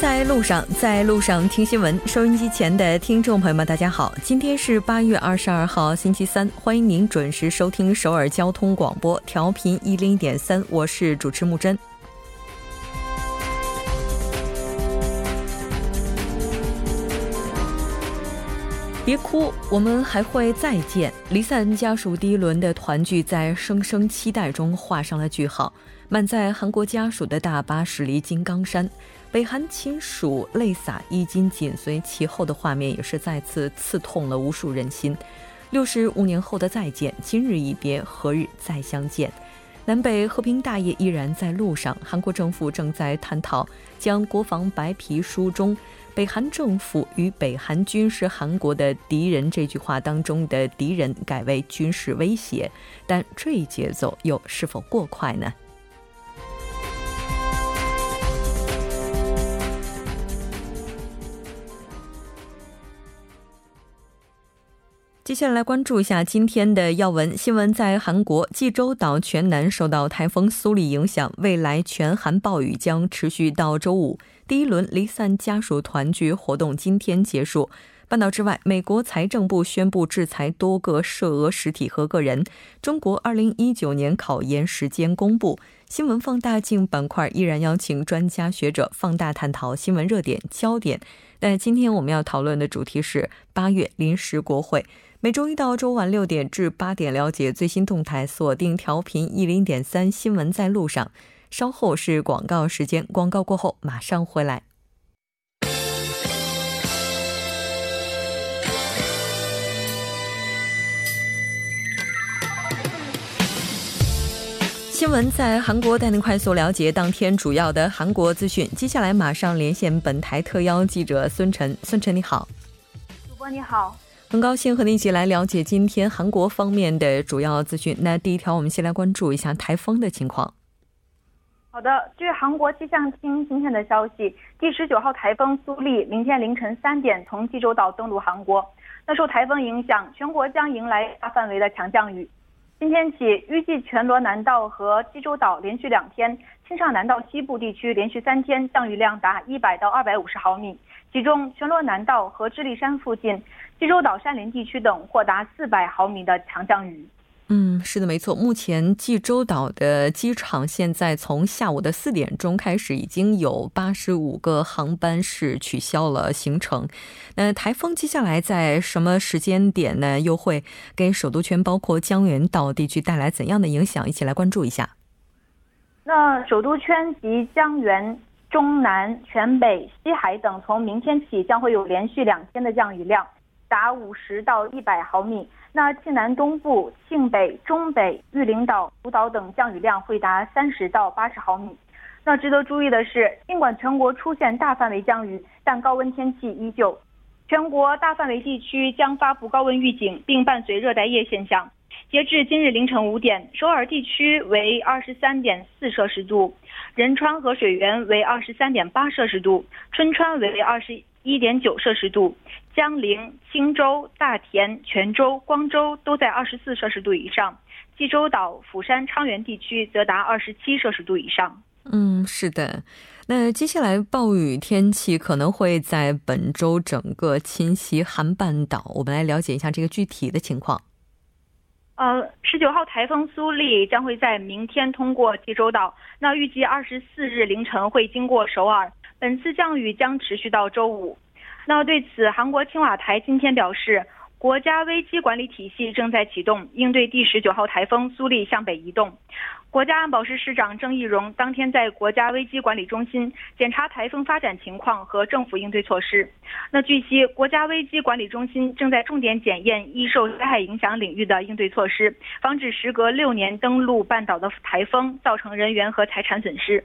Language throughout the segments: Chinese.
在路上，在路上听新闻。收音机前的听众朋友们，大家好，今天是八月二十二号，星期三，欢迎您准时收听首尔交通广播，调频一零点三，我是主持木真。别哭，我们还会再见。离散家属第一轮的团聚，在声声期待中画上了句号。满载韩国家属的大巴驶离金刚山，北韩亲属泪洒衣襟，紧随其后的画面，也是再次刺痛了无数人心。六十五年后的再见，今日一别，何日再相见？南北和平大业依然在路上。韩国政府正在探讨将国防白皮书中。北韩政府与北韩军是韩国的敌人这句话当中的敌人改为军事威胁，但这一节奏又是否过快呢？接下来关注一下今天的要闻新闻。在韩国济州岛全南受到台风苏里影响，未来全韩暴雨将持续到周五。第一轮离散家属团聚活动今天结束。半岛之外，美国财政部宣布制裁多个涉俄实体和个人。中国二零一九年考研时间公布。新闻放大镜板块依然邀请专家学者放大探讨新闻热点焦点。但今天我们要讨论的主题是八月临时国会。每周一到周晚六点至八点，了解最新动态，锁定调频一零点三新闻在路上。稍后是广告时间，广告过后马上回来。新闻在韩国带您快速了解当天主要的韩国资讯。接下来马上连线本台特邀记者孙晨，孙晨你好，主播你好。很高兴和你一起来了解今天韩国方面的主要资讯。那第一条，我们先来关注一下台风的情况。好的，据韩国气象厅今天的消息，第十九号台风苏利明天凌晨三点从济州岛登陆韩国。那受台风影响，全国将迎来大范围的强降雨。今天起，预计全罗南道和济州岛连续两天，青少南道西部地区连续三天降雨量达一百到二百五十毫米，其中全罗南道和智利山附近。济州岛山林地区等或达四百毫米的强降雨。嗯，是的，没错。目前济州岛的机场现在从下午的四点钟开始，已经有八十五个航班是取消了行程。那台风接下来在什么时间点呢？又会给首都圈包括江原岛地区带来怎样的影响？一起来关注一下。那首都圈及江原、中南、全北、西海等，从明天起将会有连续两天的降雨量。达五十到一百毫米。那庆南东部、庆北、中北、玉林岛、福岛等降雨量会达三十到八十毫米。那值得注意的是，尽管全国出现大范围降雨，但高温天气依旧。全国大范围地区将发布高温预警，并伴随热带夜现象。截至今日凌晨五点，首尔地区为二十三点四摄氏度，仁川和水源为二十三点八摄氏度，春川为二十。一点九摄氏度，江陵、青州、大田、泉州、光州都在二十四摄氏度以上，济州岛、釜山、昌原地区则达二十七摄氏度以上。嗯，是的。那接下来暴雨天气可能会在本周整个侵袭韩半岛，我们来了解一下这个具体的情况。呃，十九号台风苏力将会在明天通过济州岛，那预计二十四日凌晨会经过首尔。本次降雨将持续到周五。那对此，韩国青瓦台今天表示，国家危机管理体系正在启动，应对第十九号台风苏力向北移动。国家安保室室长郑义溶当天在国家危机管理中心检查台风发展情况和政府应对措施。那据悉，国家危机管理中心正在重点检验易受灾害影响领域的应对措施，防止时隔六年登陆半岛的台风造成人员和财产损失。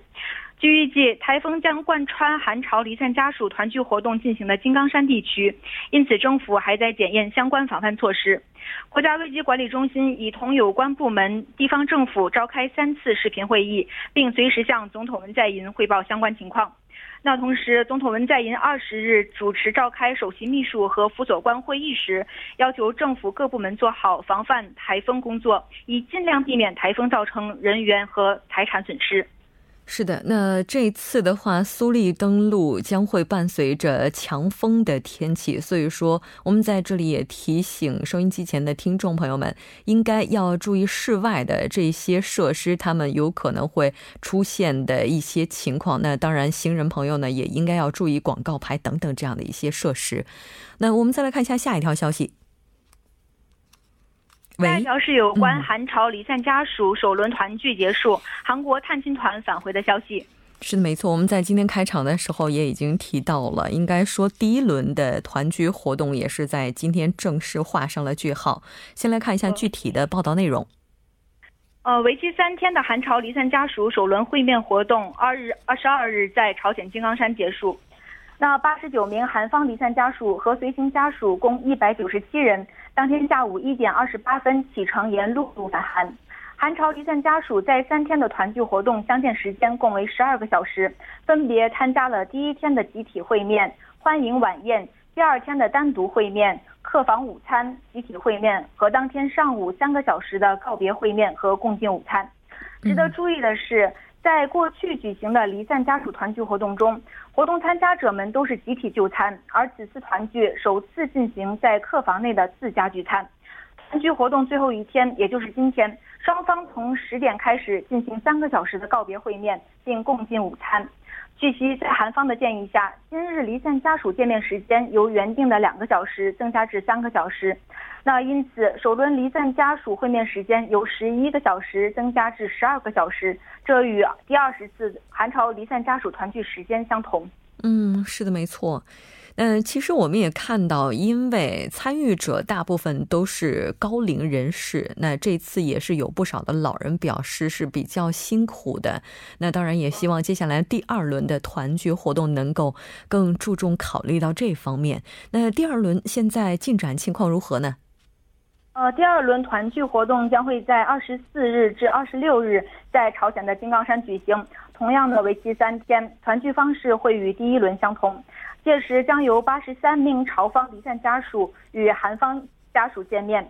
据预计，台风将贯穿韩朝离散家属团聚活动进行的金刚山地区，因此政府还在检验相关防范措施。国家危机管理中心已同有关部门、地方政府召开三次视频会议，并随时向总统文在寅汇报相关情况。那同时，总统文在寅二十日主持召开首席秘书和辅佐官会议时，要求政府各部门做好防范台风工作，以尽量避免台风造成人员和财产损失。是的，那这次的话，苏利登陆将会伴随着强风的天气，所以说我们在这里也提醒收音机前的听众朋友们，应该要注意室外的这些设施，他们有可能会出现的一些情况。那当然，行人朋友呢也应该要注意广告牌等等这样的一些设施。那我们再来看一下下一条消息。下一条是有关韩朝离散家属首轮团聚结束，韩国探亲团返回的消息。是的，没错。我们在今天开场的时候也已经提到了，应该说第一轮的团聚活动也是在今天正式画上了句号。先来看一下具体的报道内容。呃，为期三天的韩朝离散家属首轮会面活动，二日二十二日在朝鲜金刚山结束。那八十九名韩方离散家属和随行家属共一百九十七人。当天下午一点二十八分启程沿陆路返韩，韩朝离散家属在三天的团聚活动相见时间共为十二个小时，分别参加了第一天的集体会面、欢迎晚宴，第二天的单独会面、客房午餐、集体会面和当天上午三个小时的告别会面和共进午餐。值得注意的是。在过去举行的离散家属团聚活动中，活动参加者们都是集体就餐，而此次团聚首次进行在客房内的自家聚餐。团聚活动最后一天，也就是今天，双方从十点开始进行三个小时的告别会面，并共进午餐。据悉，在韩方的建议下，今日离散家属见面时间由原定的两个小时增加至三个小时。那因此，首轮离散家属会面时间由十一个小时增加至十二个小时，这与第二十次韩朝离散家属团聚时间相同。嗯，是的，没错。嗯，其实我们也看到，因为参与者大部分都是高龄人士，那这次也是有不少的老人表示是比较辛苦的。那当然也希望接下来第二轮的团聚活动能够更注重考虑到这方面。那第二轮现在进展情况如何呢？呃，第二轮团聚活动将会在二十四日至二十六日在朝鲜的金刚山举行，同样的为期三天，团聚方式会与第一轮相同。届时将由八十三名朝方离散家属与韩方家属见面。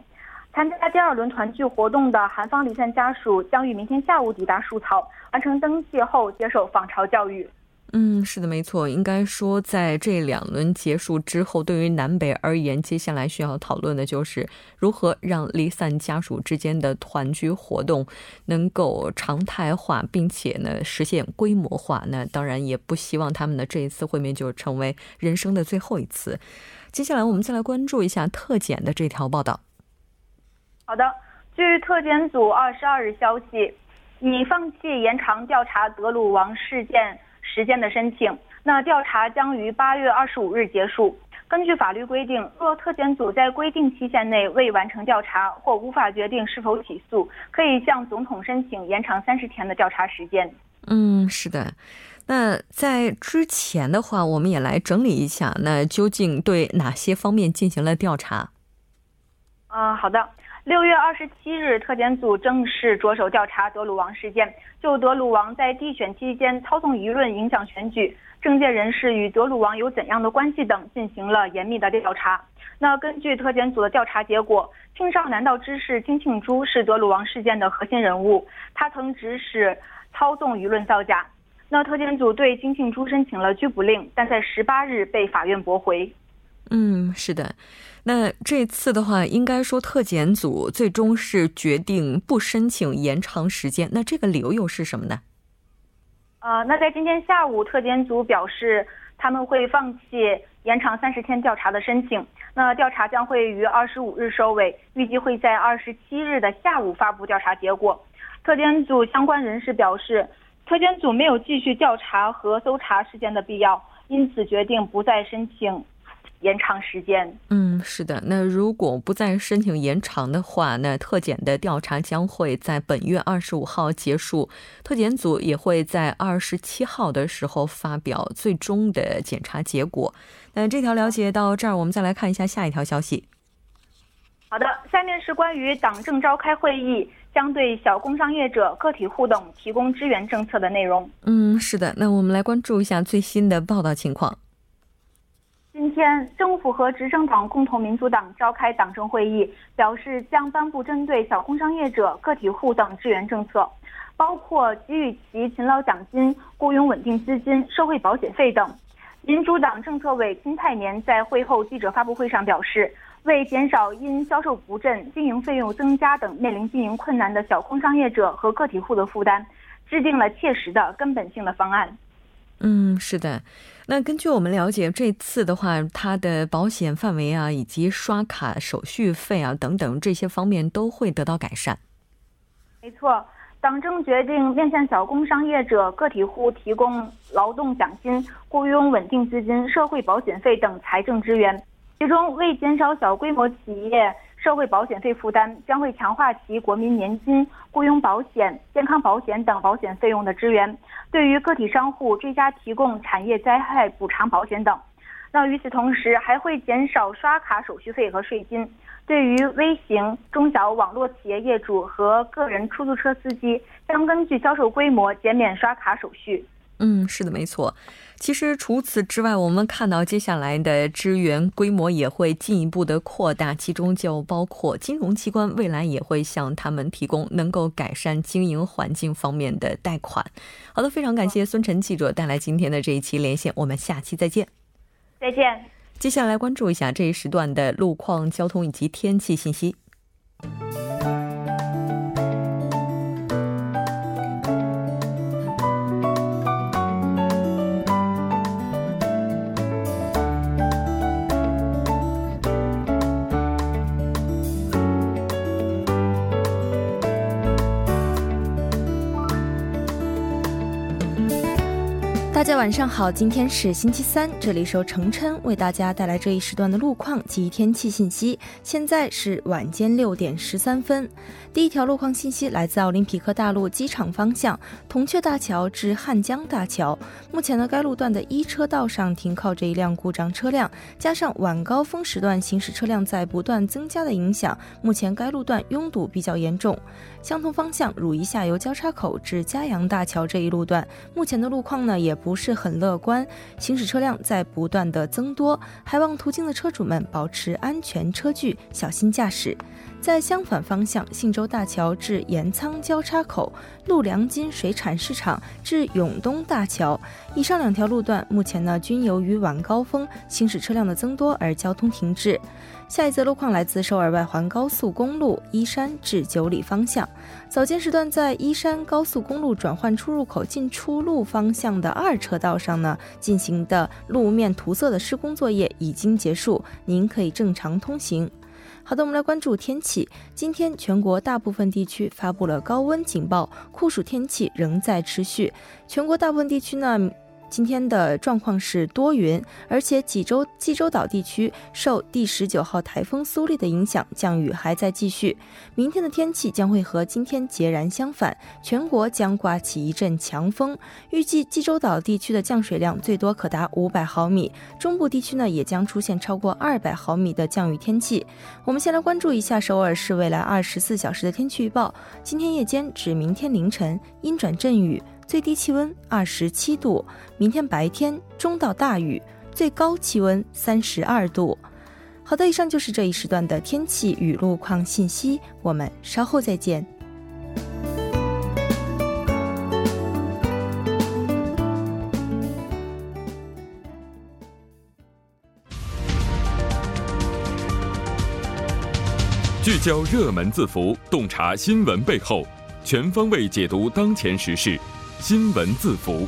参加第二轮团聚活动的韩方离散家属将于明天下午抵达树草，完成登记后接受访朝教育。嗯，是的，没错。应该说，在这两轮结束之后，对于南北而言，接下来需要讨论的就是如何让离散家属之间的团聚活动能够常态化，并且呢实现规模化。那当然也不希望他们的这一次会面就成为人生的最后一次。接下来，我们再来关注一下特检的这条报道。好的，据特检组二十二日消息，已放弃延长调查德鲁王事件。时间的申请，那调查将于八月二十五日结束。根据法律规定，若特检组在规定期限内未完成调查或无法决定是否起诉，可以向总统申请延长三十天的调查时间。嗯，是的。那在之前的话，我们也来整理一下，那究竟对哪些方面进行了调查？啊，好的。六月二十七日，特检组正式着手调查德鲁王事件，就德鲁王在地选期间操纵舆论、影响选举，政界人士与德鲁王有怎样的关系等进行了严密的调查。那根据特检组的调查结果，庆尚南道知事金庆洙是德鲁王事件的核心人物，他曾指使操纵舆论造假。那特检组对金庆洙申请了拘捕令，但在十八日被法院驳回。嗯，是的。那这次的话，应该说特检组最终是决定不申请延长时间。那这个理由又是什么呢？呃，那在今天下午，特检组表示他们会放弃延长三十天调查的申请。那调查将会于二十五日收尾，预计会在二十七日的下午发布调查结果。特检组相关人士表示，特检组没有继续调查和搜查事件的必要，因此决定不再申请。延长时间，嗯，是的。那如果不再申请延长的话，那特检的调查将会在本月二十五号结束，特检组也会在二十七号的时候发表最终的检查结果。那这条了解到这儿，我们再来看一下下一条消息。好的，下面是关于党政召开会议将对小工商业者、个体户等提供支援政策的内容。嗯，是的。那我们来关注一下最新的报道情况。今天，政府和执政党共同民主党召开党政会议，表示将颁布针对小工商业者、个体户等支援政策，包括给予其勤劳奖金、雇佣稳定资金、社会保险费等。民主党政策委金泰年在会后记者发布会上表示，为减少因销售不振、经营费用增加等面临经营困难的小工商业者和个体户的负担，制定了切实的根本性的方案。嗯，是的。那根据我们了解，这次的话，它的保险范围啊，以及刷卡手续费啊等等这些方面都会得到改善。没错，党政决定面向小工商业者、个体户提供劳动奖金、雇佣稳定资金、社会保险费等财政支援，其中为减少小规模企业。社会保险费负担将会强化其国民年金、雇佣保险、健康保险等保险费用的支援，对于个体商户追加提供产业灾害补偿保险等。那与此同时，还会减少刷卡手续费和税金，对于微型、中小网络企业业主和个人出租车司机，将根据销售规模减免刷卡手续。嗯，是的，没错。其实除此之外，我们看到接下来的支援规模也会进一步的扩大，其中就包括金融机关未来也会向他们提供能够改善经营环境方面的贷款。好的，非常感谢孙晨记者带来今天的这一期连线，我们下期再见。再见。接下来关注一下这一时段的路况、交通以及天气信息。大家晚上好，今天是星期三，这里是由程琛为大家带来这一时段的路况及天气信息。现在是晚间六点十三分。第一条路况信息来自奥林匹克大陆机场方向，铜雀大桥至汉江大桥。目前呢，该路段的一车道上停靠着一辆故障车辆，加上晚高峰时段行驶车辆在不断增加的影响，目前该路段拥堵比较严重。相同方向汝一下游交叉口至嘉阳大桥这一路段，目前的路况呢也不是很乐观，行驶车辆在不断的增多，还望途经的车主们保持安全车距，小心驾驶。在相反方向，信州大桥至盐仓交叉口、陆良金水产市场至永东大桥，以上两条路段目前呢均由于晚高峰行驶车辆的增多而交通停滞。下一则路况来自首尔外环高速公路依山至九里方向，早间时段在依山高速公路转换出入口进出路方向的二车道上呢进行的路面涂色的施工作业已经结束，您可以正常通行。好的，我们来关注天气。今天全国大部分地区发布了高温警报，酷暑天气仍在持续。全国大部分地区呢？今天的状况是多云，而且济州济州岛地区受第十九号台风苏力的影响，降雨还在继续。明天的天气将会和今天截然相反，全国将刮起一阵强风。预计济州岛地区的降水量最多可达五百毫米，中部地区呢也将出现超过二百毫米的降雨天气。我们先来关注一下首尔市未来二十四小时的天气预报：今天夜间至明天凌晨阴转阵雨。最低气温二十七度，明天白天中到大雨，最高气温三十二度。好的，以上就是这一时段的天气与路况信息，我们稍后再见。聚焦热门字符，洞察新闻背后，全方位解读当前时事。新闻字符。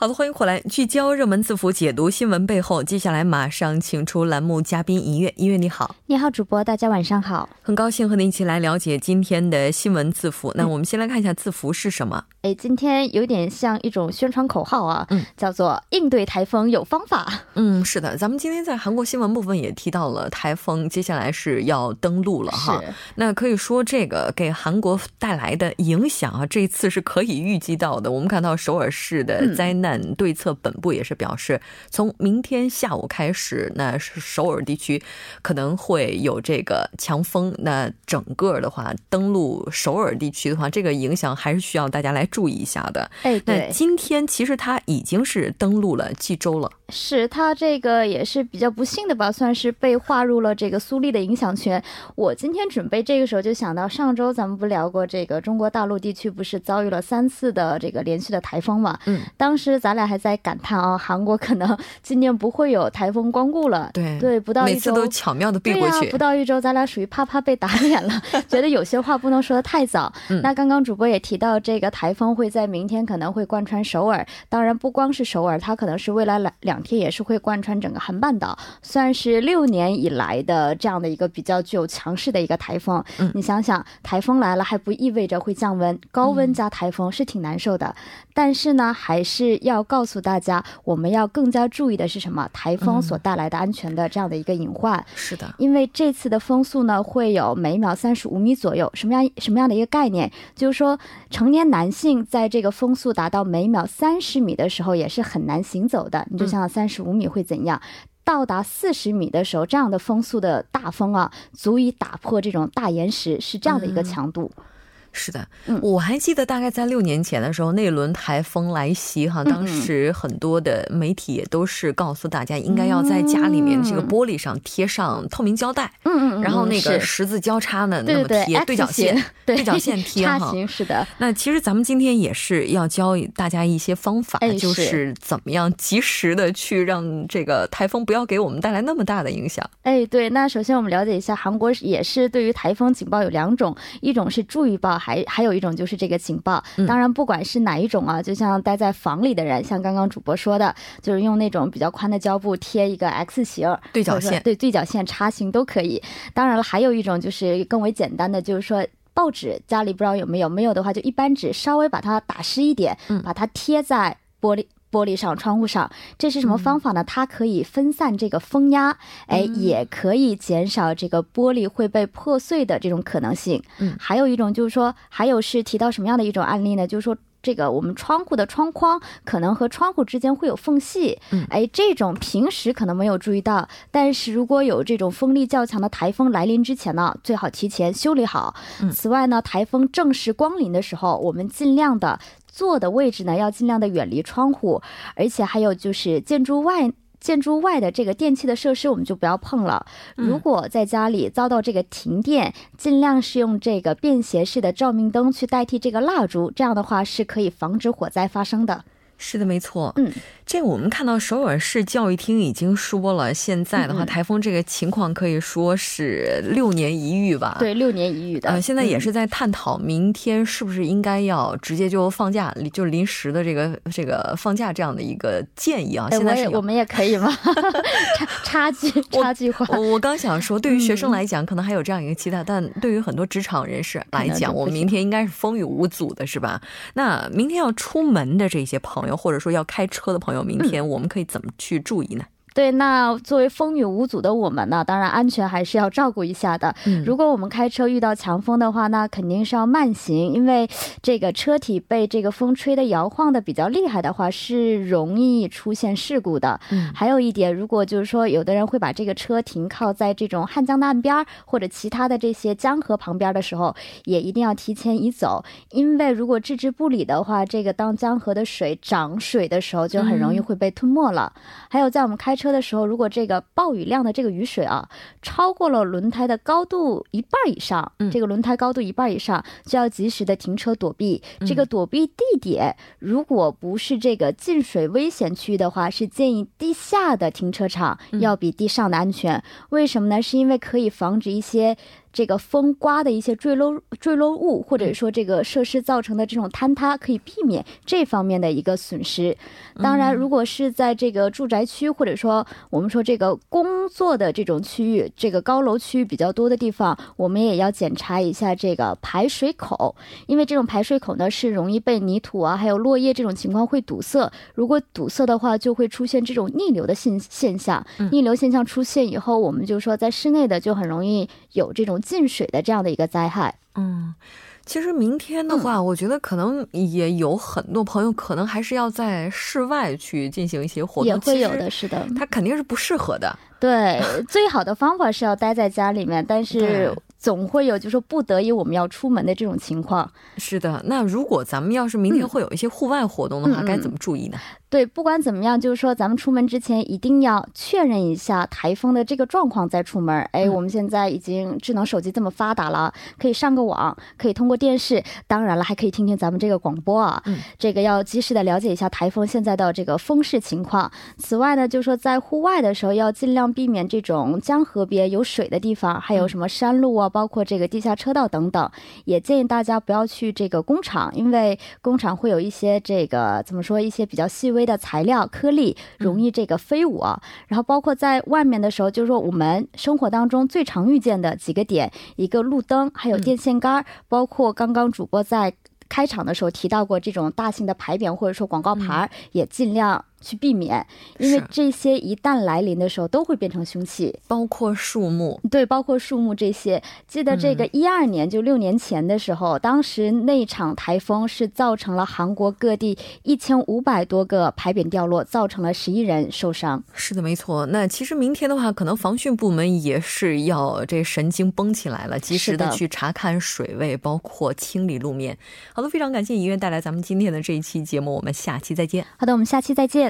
好的，欢迎回来，聚焦热门字符，解读新闻背后。接下来马上请出栏目嘉宾一乐，一乐你好，你好，主播，大家晚上好，很高兴和您一起来了解今天的新闻字符。那我们先来看一下字符是什么？哎，今天有点像一种宣传口号啊，嗯，叫做应对台风有方法。嗯，是的，咱们今天在韩国新闻部分也提到了台风接下来是要登陆了哈。那可以说这个给韩国带来的影响啊，这一次是可以预计到的。我们看到首尔市的灾难。旦对策本部也是表示，从明天下午开始，那首尔地区可能会有这个强风。那整个的话，登陆首尔地区的话，这个影响还是需要大家来注意一下的。哎，那今天其实它已经是登陆了济州了。是他这个也是比较不幸的吧，算是被划入了这个苏丽的影响圈。我今天准备这个时候就想到，上周咱们不聊过这个中国大陆地区不是遭遇了三次的这个连续的台风嘛？嗯，当时咱俩还在感叹啊，韩国可能 今年不会有台风光顾了。对对，不到一周，每次都巧妙的避过去。不到一周，咱俩属于啪啪被打脸了，觉得有些话不能说的太早。那刚刚主播也提到，这个台风会在明天可能会贯穿首尔，当然不光是首尔，它可能是未来两两天也是会贯穿整个韩半岛，算是六年以来的这样的一个比较具有强势的一个台风。嗯，你想想，台风来了还不意味着会降温，高温加台风是挺难受的。但是呢，还是要告诉大家，我们要更加注意的是什么？台风所带来的安全的这样的一个隐患。是的，因为这次的风速呢会有每秒三十五米左右。什么样什么样的一个概念？就是说，成年男性在这个风速达到每秒三十米的时候，也是很难行走的。你就想想三十五米会怎样？到达四十米的时候，这样的风速的大风啊，足以打破这种大岩石，是这样的一个强度。是的，我还记得大概在六年前的时候，那轮台风来袭哈，当时很多的媒体也都是告诉大家，应该要在家里面这个玻璃上贴上透明胶带，嗯嗯，然后那个十字交叉呢，那么贴对角线，对角线贴哈，是的。那其实咱们今天也是要教大家一些方法，就是怎么样及时的去让这个台风不要给我们带来那么大的影响。哎，对，那首先我们了解一下，韩国也是对于台风警报有两种，一种是注意报。还还有一种就是这个警报，当然不管是哪一种啊，就像待在房里的人，像刚刚主播说的，就是用那种比较宽的胶布贴一个 X 型对角线，对对角线插形都可以。当然了，还有一种就是更为简单的，就是说报纸家里不知道有没有，没有的话就一般纸，稍微把它打湿一点，把它贴在玻璃。玻璃上、窗户上，这是什么方法呢？它可以分散这个风压，哎，也可以减少这个玻璃会被破碎的这种可能性。嗯，还有一种就是说，还有是提到什么样的一种案例呢？就是说，这个我们窗户的窗框可能和窗户之间会有缝隙。嗯，哎，这种平时可能没有注意到，但是如果有这种风力较强的台风来临之前呢，最好提前修理好。此外呢，台风正式光临的时候，我们尽量的。坐的位置呢，要尽量的远离窗户，而且还有就是建筑外建筑外的这个电器的设施，我们就不要碰了。如果在家里遭到这个停电，尽量是用这个便携式的照明灯去代替这个蜡烛，这样的话是可以防止火灾发生的。是的，没错。嗯，这我们看到首尔市教育厅已经说了，现在的话，台风这个情况可以说是六年一遇吧？对，六年一遇的。呃，现在也是在探讨明天是不是应该要直接就放假，就临时的这个这个放假这样的一个建议啊。现在是我们也可以吗？差差距差距化，我刚想说，对于学生来讲，可能还有这样一个期待，但对于很多职场人士来讲，我们明天应该是风雨无阻的，是吧？那明天要出门的这些朋友。或者说要开车的朋友，明天我们可以怎么去注意呢？对，那作为风雨无阻的我们呢，当然安全还是要照顾一下的。如果我们开车遇到强风的话，那肯定是要慢行，因为这个车体被这个风吹的摇晃的比较厉害的话，是容易出现事故的。嗯还有一点，如果就是说有的人会把这个车停靠在这种汉江的岸边或者其他的这些江河旁边的时候，也一定要提前移走，因为如果置之不理的话，这个当江河的水涨水的时候，就很容易会被吞没了。还有在我们开车的时候，如果这个暴雨量的这个雨水啊，超过了轮胎的高度一半以上，这个轮胎高度一半以上，就要及时的停车躲避。这个躲避地点，如果不是这个进水危险区域的话，是建议地下的停车场要比地上的安全。为什么呢？是因为可以防止一些。这个风刮的一些坠落坠落物，或者说这个设施造成的这种坍塌，可以避免这方面的一个损失。当然，如果是在这个住宅区，或者说我们说这个工作的这种区域，这个高楼区域比较多的地方，我们也要检查一下这个排水口，因为这种排水口呢是容易被泥土啊，还有落叶这种情况会堵塞。如果堵塞的话，就会出现这种逆流的现现象。逆流现象出现以后，我们就说在室内的就很容易有这种。进水的这样的一个灾害，嗯。其实明天的话，我觉得可能也有很多朋友可能还是要在室外去进行一些活动，也会有的，是的，它肯定是不适合的。对，最好的方法是要待在家里面，但是总会有就是说不得已我们要出门的这种情况。是的，那如果咱们要是明天会有一些户外活动的话，该怎么注意呢？对，不管怎么样，就是说咱们出门之前一定要确认一下台风的这个状况再出门。哎，我们现在已经智能手机这么发达了，可以上个网，可以通过电视，当然了，还可以听听咱们这个广播啊。嗯，这个要及时的了解一下台风现在的这个风势情况。此外呢，就是说在户外的时候要尽量避免这种江河边有水的地方，还有什么山路啊，包括这个地下车道等等。也建议大家不要去这个工厂，因为工厂会有一些这个怎么说一些比较细微。的材料颗粒容易这个飞舞啊，然后包括在外面的时候，就是说我们生活当中最常遇见的几个点，一个路灯，还有电线杆，包括刚刚主播在开场的时候提到过这种大型的牌匾或者说广告牌，也尽量。去避免，因为这些一旦来临的时候都会变成凶器，包括树木。对，包括树木这些。记得这个一二年，就六年前的时候，当时那场台风是造成了韩国各地一千五百多个牌匾掉落，造成了十一人受伤。是的，没错。那其实明天的话，可能防汛部门也是要这神经绷起来了，及时的去查看水位，包括清理路面。好的，非常感谢尹月带来咱们今天的这一期节目，我们下期再见。好的，我们下期再见。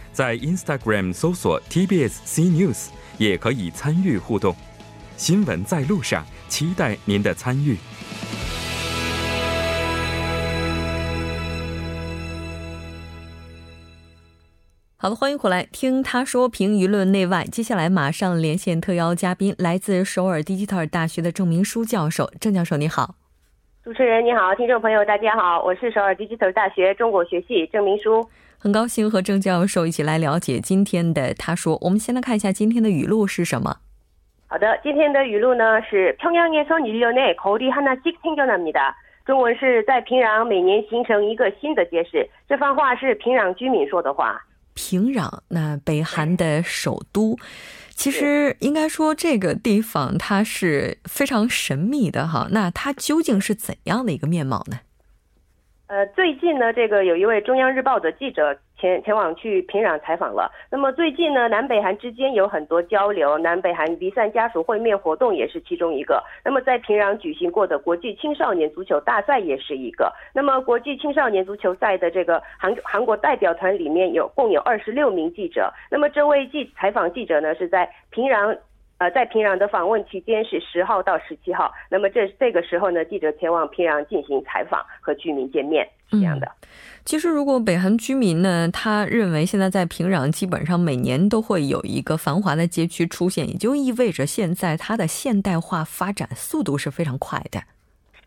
在 Instagram 搜索 TBS C News 也可以参与互动。新闻在路上，期待您的参与。好的，欢迎回来听他说评舆论内外。接下来马上连线特邀嘉宾，来自首尔 Digital 大学的郑明书教授。郑教授，你好。主持人你好，听众朋友大家好，我是首尔 Digital 大学中国学系郑明书。很高兴和郑教授一起来了解今天的他说。我们先来看一下今天的语录是什么。好的，今天的语录呢是평양에서일년에거리하나씩생겨납니다中文是在平壤每年形成一个新的街市。这番话是平壤居民说的话。平壤，那北韩的首都，其实应该说这个地方它是非常神秘的哈。那它究竟是怎样的一个面貌呢？ 呃，最近呢，这个有一位中央日报的记者前前往去平壤采访了。那么最近呢，南北韩之间有很多交流，南北韩离散家属会面活动也是其中一个。那么在平壤举行过的国际青少年足球大赛也是一个。那么国际青少年足球赛的这个韩韩国代表团里面有共有二十六名记者。那么这位记采访记者呢是在平壤。呃，在平壤的访问期间是十号到十七号，那么这这个时候呢，记者前往平壤进行采访和居民见面，是这样的。其实，如果北韩居民呢，他认为现在在平壤基本上每年都会有一个繁华的街区出现，也就意味着现在它的现代化发展速度是非常快的。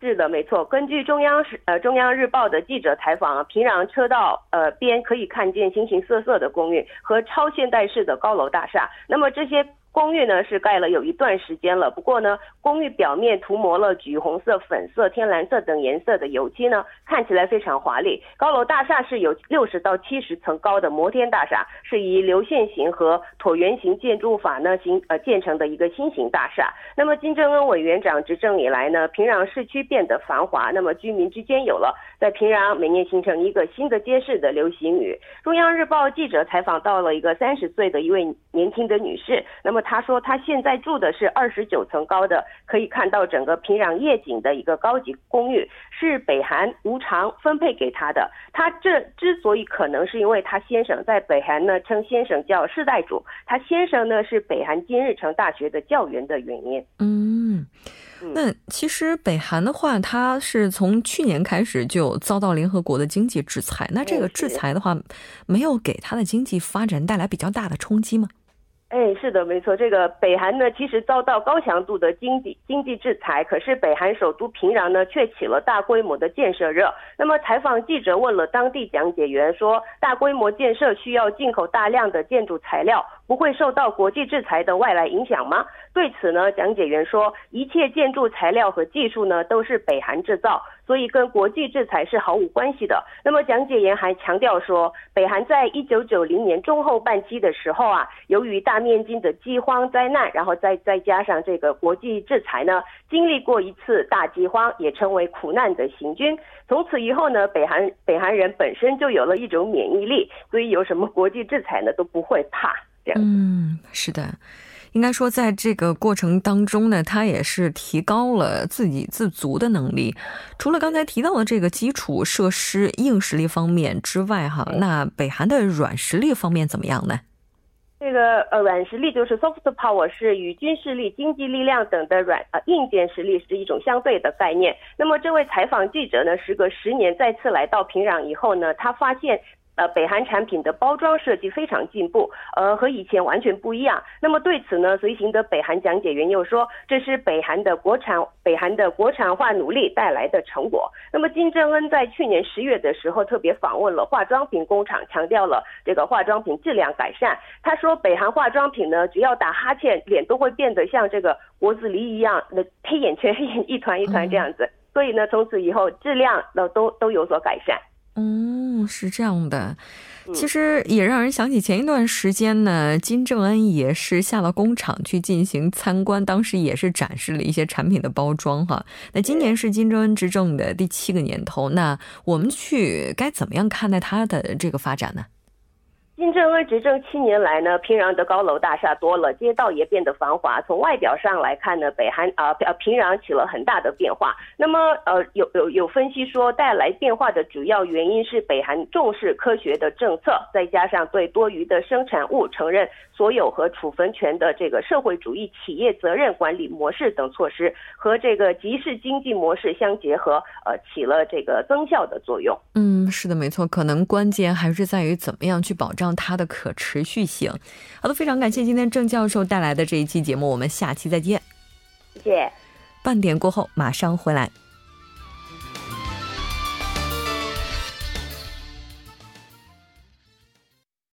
是的，没错。根据中央是呃中央日报的记者采访，平壤车道呃边可以看见形形色色的公寓和超现代式的高楼大厦，那么这些。公寓呢是盖了有一段时间了，不过呢，公寓表面涂抹了橘红色、粉色、天蓝色等颜色的油漆呢，看起来非常华丽。高楼大厦是有六十到七十层高的摩天大厦，是以流线型和椭圆形建筑法呢形呃建成的一个新型大厦。那么金正恩委员长执政以来呢，平壤市区变得繁华，那么居民之间有了在平壤每年形成一个新的街市的流行语。中央日报记者采访到了一个三十岁的一位年轻的女士，那么。她说，她现在住的是二十九层高的，可以看到整个平壤夜景的一个高级公寓，是北韩无偿分配给她的。她这之所以可能是因为她先生在北韩呢称先生叫世代主，她先生呢是北韩金日成大学的教员的原因。嗯，那其实北韩的话，它是从去年开始就遭到联合国的经济制裁。那这个制裁的话，没有给它的经济发展带来比较大的冲击吗？哎，是的，没错。这个北韩呢，其实遭到高强度的经济经济制裁，可是北韩首都平壤呢，却起了大规模的建设热。那么，采访记者问了当地讲解员说，大规模建设需要进口大量的建筑材料，不会受到国际制裁的外来影响吗？对此呢，讲解员说，一切建筑材料和技术呢，都是北韩制造。所以跟国际制裁是毫无关系的。那么讲解员还强调说，北韩在一九九零年中后半期的时候啊，由于大面积的饥荒灾难，然后再再加上这个国际制裁呢，经历过一次大饥荒，也称为苦难的行军。从此以后呢，北韩北韩人本身就有了一种免疫力，所以有什么国际制裁呢都不会怕。这样。嗯，是的。应该说，在这个过程当中呢，他也是提高了自给自足的能力。除了刚才提到的这个基础设施硬实力方面之外，哈，那北韩的软实力方面怎么样呢？这个呃，软实力就是 soft power，是与军事力、经济力量等的软呃硬件实力是一种相对的概念。那么，这位采访记者呢，时隔十年再次来到平壤以后呢，他发现。呃，北韩产品的包装设计非常进步，呃，和以前完全不一样。那么对此呢，随行的北韩讲解员又说，这是北韩的国产北韩的国产化努力带来的成果。那么金正恩在去年十月的时候特别访问了化妆品工厂，强调了这个化妆品质量改善。他说，北韩化妆品呢，只要打哈欠，脸都会变得像这个国字狸一样，那黑眼圈黑眼一团一团这样子。所以呢，从此以后质量呢都都有所改善。哦，是这样的，其实也让人想起前一段时间呢，金正恩也是下了工厂去进行参观，当时也是展示了一些产品的包装哈。那今年是金正恩执政的第七个年头，那我们去该怎么样看待他的这个发展呢？金正恩执政七年来呢，平壤的高楼大厦多了，街道也变得繁华。从外表上来看呢，北韩啊呃 平壤起了很大的变化。那么呃有有有分析说，带来变化的主要原因是北韩重视科学的政策，再加上对多余的生产物承认所有和处分权的这个社会主义企业责任管理模式等措施，和这个集市经济模式相结合，呃起了这个增效的作用。嗯，是的，没错，可能关键还是在于怎么样去保障。让它的可持续性。好的，非常感谢今天郑教授带来的这一期节目，我们下期再见。谢谢。半点过后马上回来。